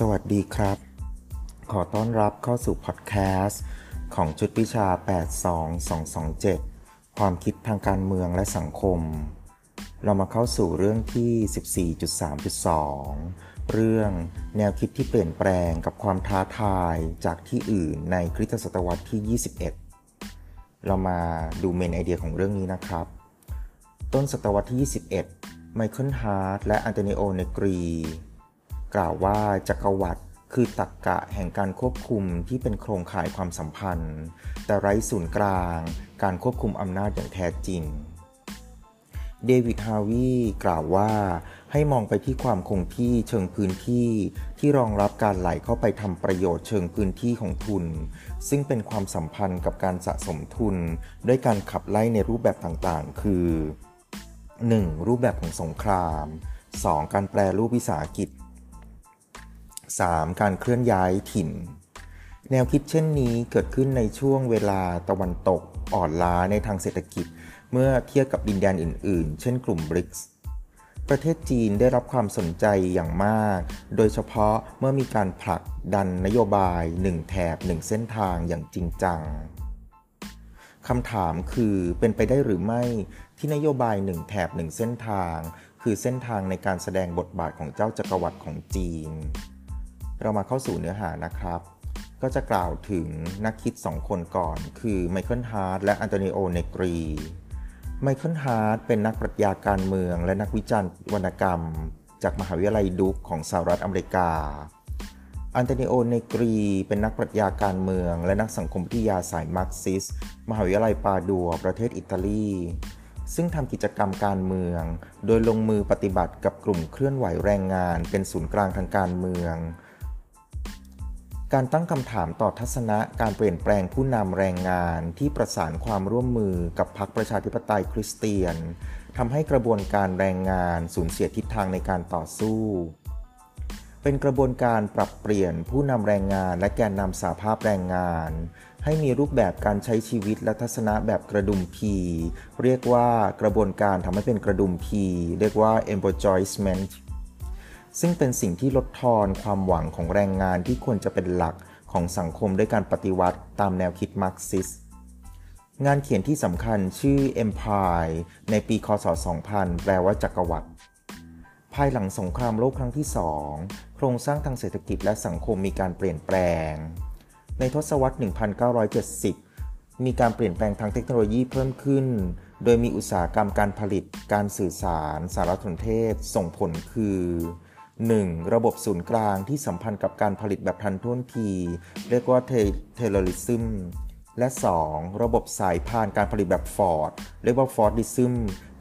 สวัสดีครับ ขอต้อนรับเข้าสู่พอดแคสต์ของชุดวิชา 82227 ความคิดทางการเมืองและสังคม เรามาเข้าสู่เรื่องที่ 14.3.2 เรื่องแนวคิดที่เปลี่ยนแปลงกับความท้าทายจากที่อื่นในคริสตศตวรรษที่ 21 เรามาดูเมนไอเดียของเรื่องนี้นะครับ ต้นศตวรรษที่ 21 ไมเคิลฮาร์ดและอันโตนิโอเนกรี กล่าวว่าจักรวรรดิคือตรรกะแห่งการควบคุมที่เป็นโครงข่ายความสัมพันธ์ แต่ไร้ศูนย์กลาง การควบคุมอำนาจอย่างแท้จริง เดวิดฮาวีกล่าวว่า ให้มองไปที่ความคงที่เชิงพื้นที่ที่รองรับการไหลเข้าไปทำประโยชน์เชิงพื้นที่ของทุน ซึ่งเป็นความสัมพันธ์กับการสะสมทุน ด้วยการขับไล่ในรูปแบบต่างๆ คือ 1. รูปแบบของสงคราม 2. การแปลรูปวิสาหกิจ 3. การเคลื่อนย้ายถิ่น แนวคิดเช่นนี้เกิดขึ้นในช่วงเวลาตะวันตกอ่อนล้าในทางเศรษฐกิจ เมื่อเทียบกับดินแดนอื่น ๆ เช่นกลุ่มบริกส์ประเทศจีนได้รับความสนใจอย่างมาก โดยเฉพาะเมื่อมีการผลักดันนโยบายหนึ่งแถบหนึ่งเส้นทางอย่างจริงจังคำถามคือเป็นไปได้หรือไม่ที่นโยบายหนึ่งแถบหนึ่งเส้นทาง คือเส้นทางในการแสดงบทบาทของเจ้าจักรวรรดิของจีน เรามาเข้าสู่เนื้อหานะครับ ก็จะกล่าวถึงนักคิดสองคนก่อน คือไมเคิลฮาร์ดและอันโตนิโอ เนกรีไมเคิลฮาร์ดเป็นนักปรัชญาการเมือง และนักวิจารณ์วรรณกรรม จากมหาวิทยาลัยดุ๊กของสหรัฐอเมริกา อันโตนิโอ เนกรี เป็นนักปรัชญาการเมือง และนักสังคมวิทยาสายมาร์กซิส มหาวิทยาลัยปาดัว ประเทศอิตาลีซึ่งทำกิจกรรมการเมือง โดยลงมือปฏิบัติกับกลุ่มเคลื่อนไหวแรงงาน เป็นศูนย์กลางทางการเมือง การตั้งคำถามต่อทัศนะการเปลี่ยนแปลงผู้นำแรงงานที่ประสานความร่วมมือกับพรรคประชาธิปไตยคริสเตียนทำให้กระบวนการแรงงานสูญเสียทิศทางในการต่อสู้ เป็นกระบวนการปรับเปลี่ยนผู้นำแรงงานและแกนนำสาภาพแรงงาน ให้มีรูปแบบการใช้ชีวิตและทัศนะแบบกระดุมพี เรียกว่ากระบวนการทำให้เป็นกระดุมพี เรียกว่า embodiment ซึ่งเป็นสิ่งที่ลดทอนความหวังของแรงงานที่ควรจะเป็นหลักของสังคมด้วยการปฏิวัติตามแนวคิดมาร์กซิสงานเขียนที่สำคัญชื่อ Empire ในปีคศ 2000 แปลว่าจักรวรรดิภายหลังสงครามโลกครั้งที่สองโครงสร้างทางเศรษฐกิจและสังคมมีการเปลี่ยนแปลง ในทศวรรษ 1970 มีการเปลี่ยนแปลงทางเทคโนโลยีเพิ่มขึ้น โดยมีอุตสาหกรรมการผลิต การสื่อสาร สารสนเทศ ส่งผลคือ 1. ระบบศูนย์กลางที่สัมพันธ์กับการผลิตแบบทันท่วงที เรียกว่าเทเลอริซึมและ 2. ระบบสายพานการผลิตแบบฟอร์ดเรียกว่า Fordism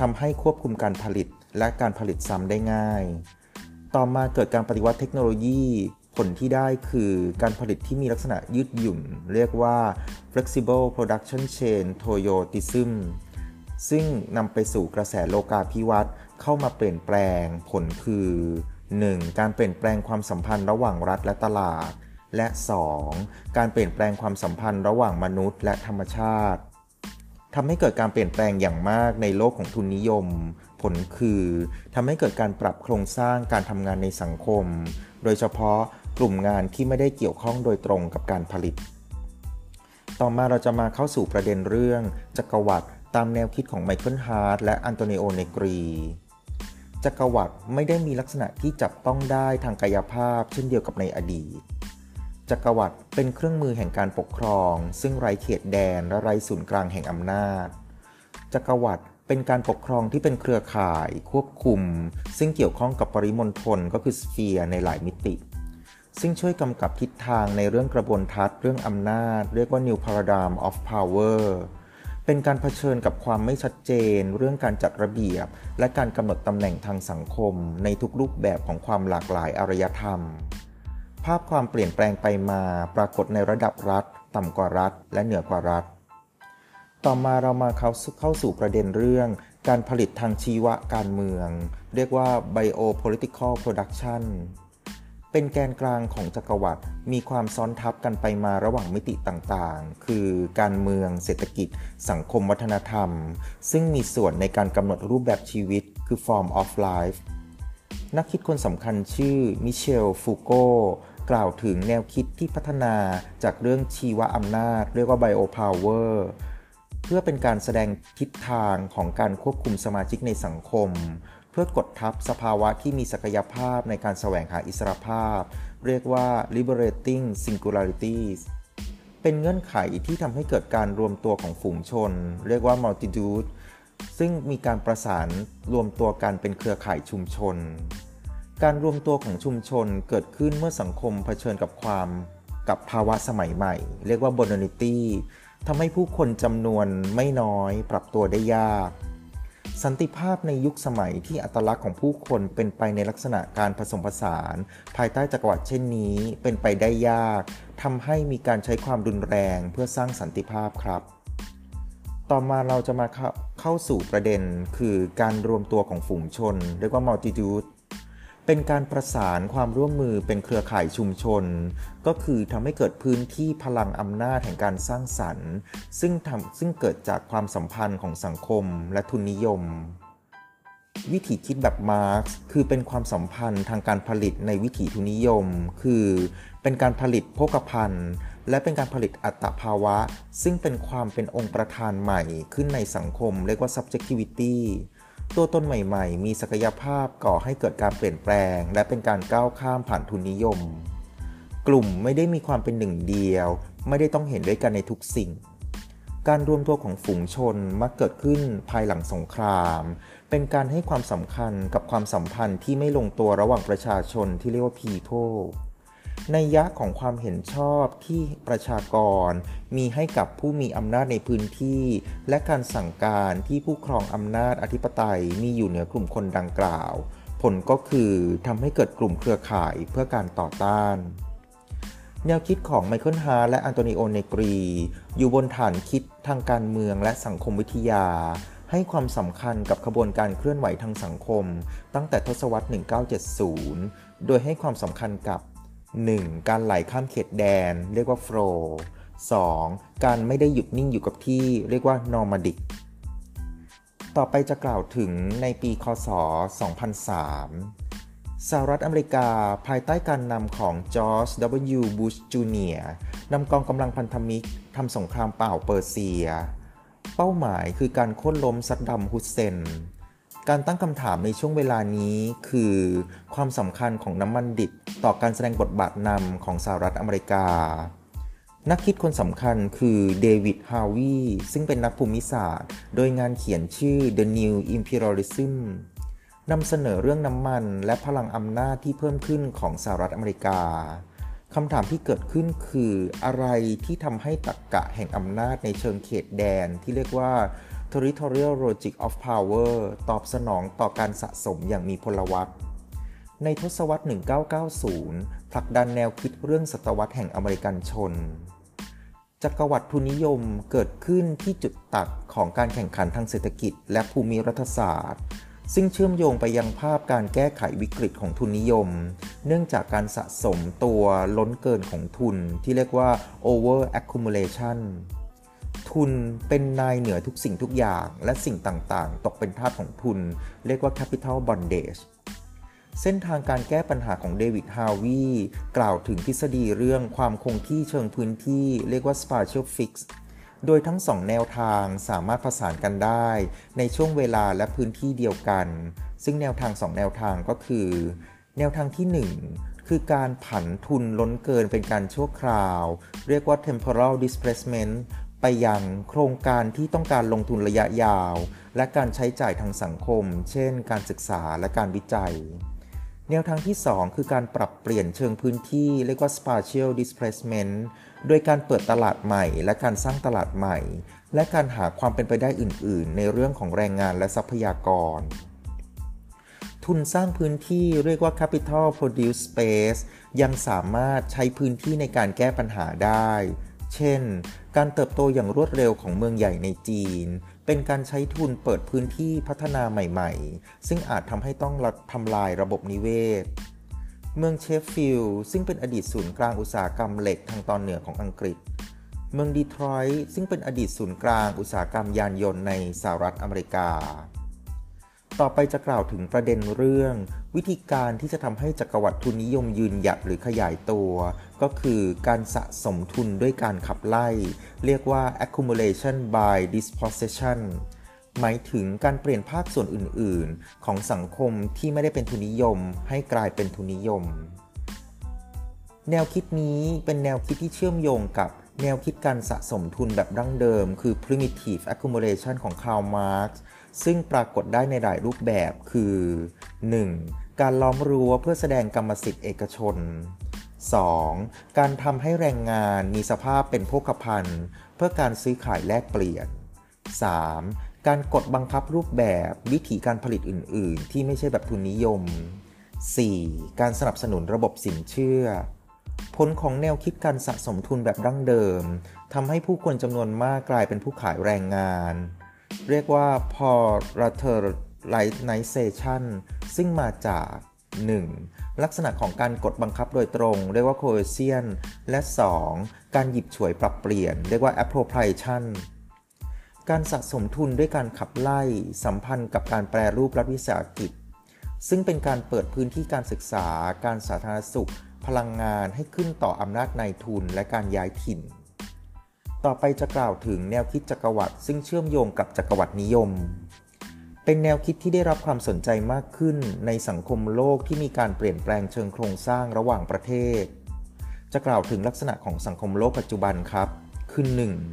ทำให้ควบคุมการผลิตและการผลิตซ้ำได้ง่าย ต่อมาเกิดการปฏิวัติเทคโนโลยีผลที่ได้คือการผลิตที่มีลักษณะยืดหยุ่น เรียกว่า flexible production เช่น Toyotism ซึ่งนำไปสู่กระแสโลกาภิวัตน์เข้ามาเปลี่ยนแปลงผลคือ 1. การเปลี่ยนแปลงความสัมพันธ์ระหว่างรัฐและตลาด และ 2. การเปลี่ยนแปลงความสัมพันธ์ระหว่างมนุษย์และธรรมชาติทำให้เกิดการเปลี่ยนแปลงอย่างมากในโลกของทุนนิยม ผลคือทำให้เกิดการปรับโครงสร้างการทำงานในสังคม โดยเฉพาะกลุ่มงานที่ไม่ได้เกี่ยวข้องโดยตรงกับการผลิต ต่อมาเราจะมาเข้าสู่ประเด็นเรื่อง จักรวรรดิตามแนวคิดของไมเคิลฮาร์ดและอันโตนิโอ เนกรี จักรวรรดิไม่ได้มีลักษณะที่จับต้องได้ทางกายภาพ เช่นเดียวกับในอดีต จักรวรรดิเป็นเครื่องมือแห่งการปกครอง ซึ่งไร้เขตแดนและไร้ศูนย์กลางแห่งอำนาจ จักรวรรดิเป็นการปกครองที่เป็นเครือข่าย ควบคุม ซึ่งเกี่ยวข้องกับปริมณฑลก็คือสเฟียร์ในหลายมิติ ซึ่งช่วยกำกับทิศทางในเรื่องกระบวนทัศน์เรื่องอำนาจ เรียกว่า New Paradigm of Power เป็นการเผชิญกับความไม่ชัดเจน เรื่องการจัดระเบียบ และการกำหนดตำแหน่งทางสังคม ในทุกรูปแบบของความหลากหลายอารยธรรม ภาพความเปลี่ยนแปลงไปมาปรากฏในระดับรัฐ ต่ำกว่ารัฐ และเหนือกว่ารัฐ ต่อมาเรามาเข้าเข้าสู่ประเด็นเรื่อง การผลิตทางชีวะการเมือง เรียกว่า biopolitical production เป็นแกนกลางของจักรวรรดิมีความซ้อนทับกันไปมาระหว่างมิติต่างๆ คือการเมือง เศรษฐกิจ สังคมวัฒนธรรม ซึ่งมีส่วนในการกำหนดรูปแบบชีวิต คือ form of life นักคิดคนสำคัญชื่อมิเชลฟูโกกล่าวถึงแนวคิดที่พัฒนาจากเรื่องชีวอำนาจ เรียกว่า biopower เพื่อเป็นการแสดงทิศทางของการควบคุมสมาชิกในสังคม เพื่อกดทับสภาวะที่มีศักยภาพในการแสวงหาอิสรภาพ เรียกว่า liberating singularities เป็นเงื่อนไขที่ทำให้เกิดการรวมตัวของฝูงชน เรียกว่า multitude ซึ่งมีการประสานรวมตัวกันเป็นเครือข่ายชุมชน การรวมตัวของชุมชนเกิดขึ้นเมื่อสังคมเผชิญกับความกับภาวะสมัยใหม่ เรียกว่า modernity ทำให้ผู้คนจำนวนไม่น้อยปรับตัวได้ยาก สันติภาพในยุคสมัยที่อัตลักษณ์ของผู้คนเป็นไปในลักษณะการผสมผสาน ภายใต้จักรวรรดิเช่นนี้เป็นไปได้ยากทำให้มีการใช้ความรุนแรงเพื่อสร้างสันติภาพครับ ต่อมาเราจะมาเข้าสู่ประเด็น คือการรวมตัวของฝูงชน เรียกว่า multitude เป็นการประสานความร่วมมือเป็นเครือข่ายชุมชน ก็คือทำให้เกิดพื้นที่พลังอำนาจแห่งการสร้างสรรค์ ซึ่งทำซึ่งเกิดจากความสัมพันธ์ของสังคมและทุนนิยม วิธีคิดแบบมาร์กซ์คือเป็นความสัมพันธ์ทางการผลิตในวิถีทุนนิยม คือ เป็นการผลิตโภคภัณฑ์ และเป็นการผลิตอัตภาวะ ซึ่งเป็นความเป็นองค์ประธานใหม่ขึ้นในสังคมเรียกว่า subjectivity ตัวตนใหม่ๆ มีศักยภาพก่อให้เกิดการเปลี่ยนแปลง และเป็นการก้าวข้ามผ่านทุนนิยม กลุ่มไม่ได้มีความเป็นหนึ่งเดียว ไม่ได้ต้องเห็นด้วยกันในทุกสิ่ง การรวมตัวของฝูงชนมักเกิดขึ้นภายหลังสงคราม เป็นการให้ความสำคัญกับความสัมพันธ์ที่ไม่ลงตัวระหว่างประชาชนที่เรียกว่า people ในยะของความเห็นชอบที่ประชากร มีให้กับผู้มีอำนาจในพื้นที่ และการสั่งการที่ผู้ครองอำนาจอธิปไตยมีอยู่เหนือกลุ่มคนดังกล่าว ผลก็คือทำให้เกิดกลุ่มเครือข่ายเพื่อการต่อต้าน แนวคิดของไมเคิลฮาร์ดและอันโตนิโอเนกรี อยู่บนฐานคิดทางการเมืองและสังคมวิทยาให้ความสำคัญกับขบวนการเคลื่อนไหวทางสังคม ตั้งแต่ทศวรรษ 1970 โดยให้ความสำคัญกับ 1. การไหลข้ามเขตแดน เรียกว่า flow 2. การไม่ได้หยุดนิ่งอยู่กับที่เรียกว่า nomadic ต่อไปจะกล่าวถึงในปี คศ 2003 สหรัฐอเมริกาภายใต้การนำของจอร์จ W. บุชจูเนียร์นำกองกำลังพันธมิตรทำสงครามอ่าวเปอร์เซีย เป้าหมายคือการโค่นล้มซัดดัมฮุสเซน การตั้งคำถามในช่วงเวลานี้คือความสำคัญของน้ำมันดิบต่อการแสดงบทบาทนำของสหรัฐอเมริกา นักคิดคนสำคัญคือเดวิด ฮาร์วีย์ซึ่งเป็นนักภูมิศาสตร์ โดยงานเขียนชื่อ The New Imperialism นำเสนอเรื่องน้ำมันและพลังอำนาจที่เพิ่มขึ้นของสหรัฐอเมริกาคำถามที่เกิดขึ้นคืออะไรที่ทำให้ตรกกะแห่งอำนาจในเชิงเขตแดนที่เรียกว่า territorial logic of power ตอบสนองต่อการสะสมอย่างมีพลวัตในทศวรรษ 1990 ผลักดันแนวคิดเรื่องศตวรรษแห่งอเมริกันชน จักรวรรดิทุนนิยมเกิดขึ้นที่จุดตัดของการแข่งขันทางเศรษฐกิจและภูมิรัฐศาสตร์ ซึ่งเชื่อมโยงไปยังภาพการแก้ไขวิกฤตของทุนนิยม เนื่องจากการสะสมตัวล้นเกินของทุนที่เรียกว่า over accumulation ทุนเป็นนายเหนือทุกสิ่งทุกอย่าง และสิ่งต่างๆ ตกเป็นทาสของทุน เรียกว่า capital bondage เส้นทางการแก้ปัญหาของเดวิดฮาวีกล่าวถึงทฤษฎีเรื่องความคงที่เชิงพื้นที่ เรียกว่า spatial fix โดยทั้งสองแนวทางสามารถผสานกันได้ ในช่วงเวลาและพื้นที่เดียวกัน ซึ่งแนวทางสองแนวทางก็คือ แนวทางที่ 1 คือการผันทุนล้นเกินเป็นการชั่วคราว เรียกว่า temporal displacement ไปยังโครงการที่ต้องการลงทุนระยะยาว และการใช้จ่ายทางสังคม เช่น การศึกษาและการวิจัย แนวทางที่ 2 คือการปรับเปลี่ยนเชิงพื้นที่เรียกว่า spatial displacement โดยการเปิดตลาดใหม่ และการสร้างตลาดใหม่ และการหาความเป็นไปได้อื่น ๆ ในเรื่องของแรงงานและทรัพยากร ทุนสร้างพื้นที่เรียกว่า capital produce space ยังสามารถใช้พื้นที่ในการแก้ปัญหาได้ เช่น การเติบโตอย่างรวดเร็วของเมืองใหญ่ในจีน เป็นการใช้ทุนเปิดพื้นที่พัฒนาใหม่ๆ ซึ่งอาจทำให้ต้องทำลายระบบนิเวศ เมืองเชฟฟิลด์ซึ่งเป็นอดีตศูนย์กลางอุตสาหกรรมเหล็กทางตอนเหนือของอังกฤษ เมืองดีทรอยต์ซึ่งเป็นอดีตศูนย์กลางอุตสาหกรรมยานยนต์ในสหรัฐอเมริกา ต่อไปจะกล่าวถึงประเด็นเรื่อง วิธีการที่จะทำให้จักรวรรดิทุนนิยมยืนหยัดหรือขยายตัว ก็คือการสะสมทุนด้วยการขับไล่ เรียกว่า accumulation by dispossession หมายถึงการเปลี่ยนภาคส่วนอื่น ๆ ของสังคมที่ไม่ได้เป็นทุนนิยม ให้กลายเป็นทุนนิยม แนวคิดนี้เป็นแนวคิดที่เชื่อมโยงกับ แนวคิดการสะสมทุนแบบดั้งเดิม คือ primitive accumulation ของคาร์ลมาร์กซ์ซึ่งปรากฏได้ในหลายรูปแบบคือ 1. การล้อมรั้วเพื่อแสดงกรรมสิทธิ์เอกชน 2. การทำให้แรงงานมีสภาพเป็นโภคภัณฑ์ เพื่อการซื้อขายแลกเปลี่ยน 3. การกดบังคับรูปแบบวิธีการผลิตอื่น ๆ ที่ไม่ใช่แบบทุนนิยม 4. การสนับสนุนระบบสินเชื่อ ผลของแนวคิดการสะสมทุนแบบดั้งเดิมทำให้ผู้คนจำนวนมากกลายเป็นผู้ขายแรงงาน เรียกว่า polarization ซึ่งมาจาก 1. ลักษณะของการกดบังคับโดยตรง เรียกว่า coercion และ 2. การหยิบฉวยปรับเปลี่ยน เรียกว่า appropriation การสะสมทุนด้วยการขับไล่สัมพันธ์กับการแปรรูปรัฐวิสาหกิจ ซึ่งเป็นการเปิดพื้นที่การศึกษา การสาธารณสุข พลังงานให้ขึ้นต่ออำนาจนายทุนและการย้ายถิ่น ต่อไปจะกล่าวถึงแนวคิดจักรวรรดิซึ่งเชื่อมโยงกับจักรวรรดินิยม เป็นแนวคิดที่ได้รับความสนใจมากขึ้นในสังคมโลกที่มีการเปลี่ยนแปลงเชิงโครงสร้างระหว่างประเทศ จะกล่าวถึงลักษณะของสังคมโลกปัจจุบันครับ คือ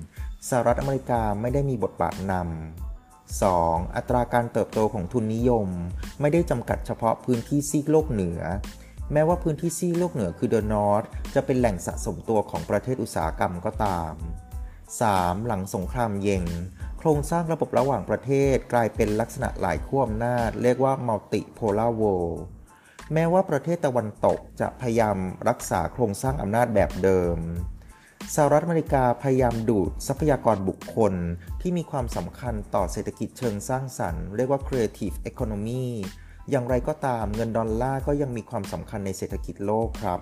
1. สหรัฐอเมริกาไม่ได้มีบทบาทนำ 2. อัตราการเติบโตของทุนนิยม ไม่ได้จำกัดเฉพาะพื้นที่ซีกโลกเหนือ แม้ว่าพื้นที่ซีโลกเหนือคือเดอะนอร์ทจะเป็นแหล่งสะสมตัวของประเทศอุตสาหกรรมก็ตาม 3. หลังสงครามเย็น โครงสร้างระบบระหว่างประเทศกลายเป็นลักษณะหลายขั้วอำนาจ เรียกว่า multipolar world แม้ว่าประเทศตะวันตกจะพยายามรักษาโครงสร้างอำนาจแบบเดิมสหรัฐอเมริกาพยายามดูดทรัพยากรบุคคลที่มีความสำคัญต่อเศรษฐกิจเชิงสร้างสรรค์ เรียกว่า creative economy อย่างไรก็ตามเงินดอลลาร์ก็ยังมีความสำคัญในเศรษฐกิจโลกครับ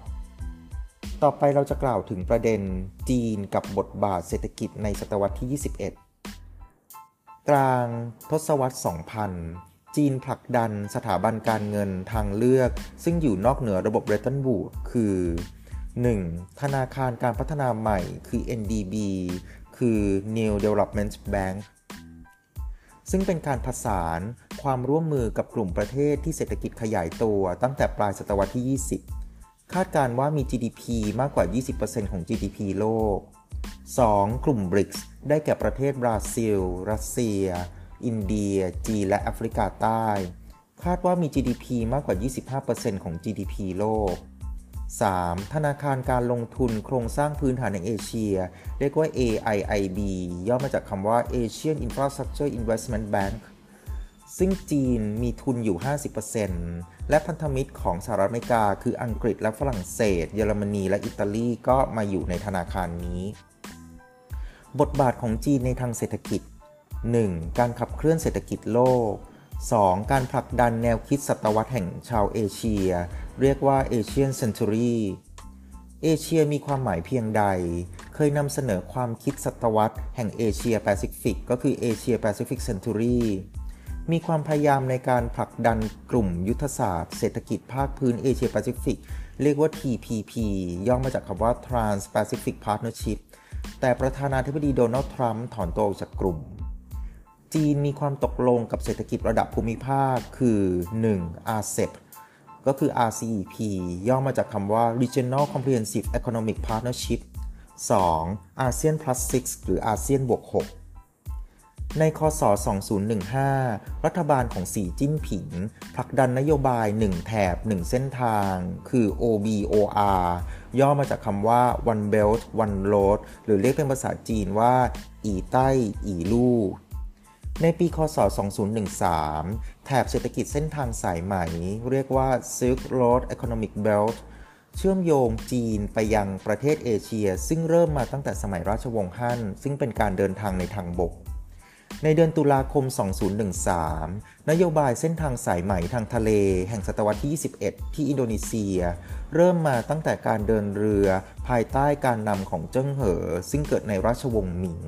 ต่อไปเราจะกล่าวถึงประเด็นจีนกับบทบาทเศรษฐกิจในศตวรรษที่ 21 กลางทศวรรษ 2000 จีนผลักดันสถาบันการเงินทางเลือก ซึ่งอยู่นอกเหนือระบบเรตันบูดคือ 1. ธนาคารการพัฒนาใหม่คือ NDB คือ New Development Bank ซึ่งเป็นการผสานความร่วมมือกับกลุ่มประเทศที่เศรษฐกิจขยายตัวตั้งแต่ปลายศตวรรษที่ 20 คาดการว่ามี GDP มากกว่า 20%ของ GDP โลก 2. กลุ่ม BRICS ได้แก่ประเทศบราซิล รัสเซีย อินเดีย จีน และแอฟริกาใต้ คาดว่ามี GDP มากกว่า 25%ของ GDP โลก 3. ธนาคารการลงทุนโครงสร้างพื้นฐานในเอเชีย เรียกว่า AIIB ย่อมาจากคำว่า Asian Infrastructure Investment Bank ซึ่งจีนมีทุนอยู่ 50%และพันธมิตรของสหรัฐอเมริกา คืออังกฤษและฝรั่งเศส เยอรมนีและอิตาลีก็มาอยู่ในธนาคารนี้ บทบาทของจีนในทางเศรษฐกิจ 1. การขับเคลื่อนเศรษฐกิจโลก 2. การผลักดันแนวคิดศตวรรษแห่งชาวเอเชีย เรียกว่า Asian Century เอเชียมีความหมายเพียงใด เคยนำเสนอความคิดศตวรรษแห่งเอเชียแปซิฟิกก็คือ Asia Pacific Century มีความพยายามในการผลักดันกลุ่มยุทธศาสตร์เศรษฐกิจภาคพื้นเอเชียแปซิฟิกเรียกว่า TPP ย่อมาจากคำว่า Trans-Pacific Partnership แต่ประธานาธิบดีโดนัลด์ทรัมป์ถอนตัวออกจากกลุ่ม จีนมีความตกลงกับเศรษฐกิจระดับภูมิภาคคือ 1. RCEP ก็คือ RCEP ย่อมาจากคำว่า Regional Comprehensive Economic Partnership 2. ASEAN Plus 6 หรืออาเซียนบวก 6 ในคศ 2015 รัฐบาลของสีจิ้นผิงผลักดันนโยบาย 1 แถบ 1 เส้นทาง คือ OBOR ย่อมาจากคำว่า One Belt One Road หรือเรียกเป็นภาษาจีนว่า อีใต้ อีลู่ ในปีคศ 2013 แถบเศรษฐกิจเส้นทางสายไหม เรียกว่า Silk Road Economic Belt เชื่อมโยงจีนไปยังประเทศเอเชีย ซึ่งเริ่มมาตั้งแต่สมัยราชวงศ์ฮั่น ซึ่งเป็นการเดินทางในทางบก ในเดือนตุลาคม 2013 นโยบายเส้นทางสายไหมทางทะเล แห่งศตวรรษที่ 21 ที่อินโดนีเซีย เริ่มมาตั้งแต่การเดินเรือ ภายใต้การนำของเจิ้งเหอ ซึ่งเกิดในราชวงศ์หมิง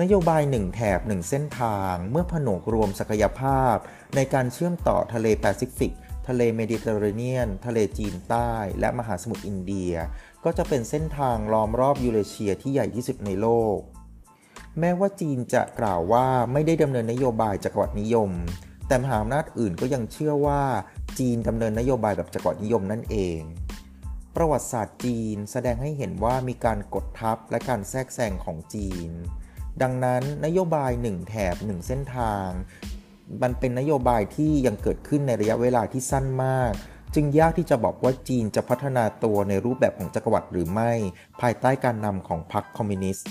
นโยบายหนึ่งแถบหนึ่งเส้นทางเมื่อผนวกรวมศักยภาพ ในการเชื่อมต่อทะเลแปซิฟิก ทะเลเมดิเตอร์เรเนียน ทะเลจีนใต้ และมหาสมุทรอินเดีย ก็จะเป็นเส้นทางล้อมรอบยูเรเชียที่ใหญ่ที่สุดในโลก แม้ว่าจีนจะกล่าวว่าไม่ได้ดำเนินนโยบายจักรวรรดินิยม แต่มหาอำนาจอื่นก็ยังเชื่อว่าจีนดำเนินนโยบายแบบจักรวรรดินิยมนั่นเองประวัติศาสตร์จีนแสดงให้เห็นว่ามีการกดทับและการแทรกแซงของจีน ดังนั้นนโยบายหนึ่งแถบหนึ่งเส้นทาง มันเป็นนโยบายที่ยังเกิดขึ้นในระยะเวลาที่สั้นมาก จึงยากที่จะบอกว่าจีนจะพัฒนาตัวในรูปแบบของจักรวรรดิหรือไม่ ภายใต้การนำของพรรคคอมมิวนิสต์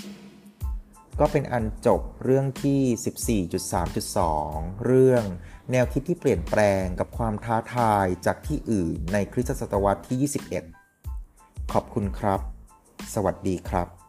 ก็เป็นอันจบเรื่องที่ 14.3.2 เรื่อง แนวคิดที่เปลี่ยนแปลงกับความท้าทายจากที่อื่นในคริสตศตวรรษที่ 21 ขอบคุณครับ สวัสดีครับ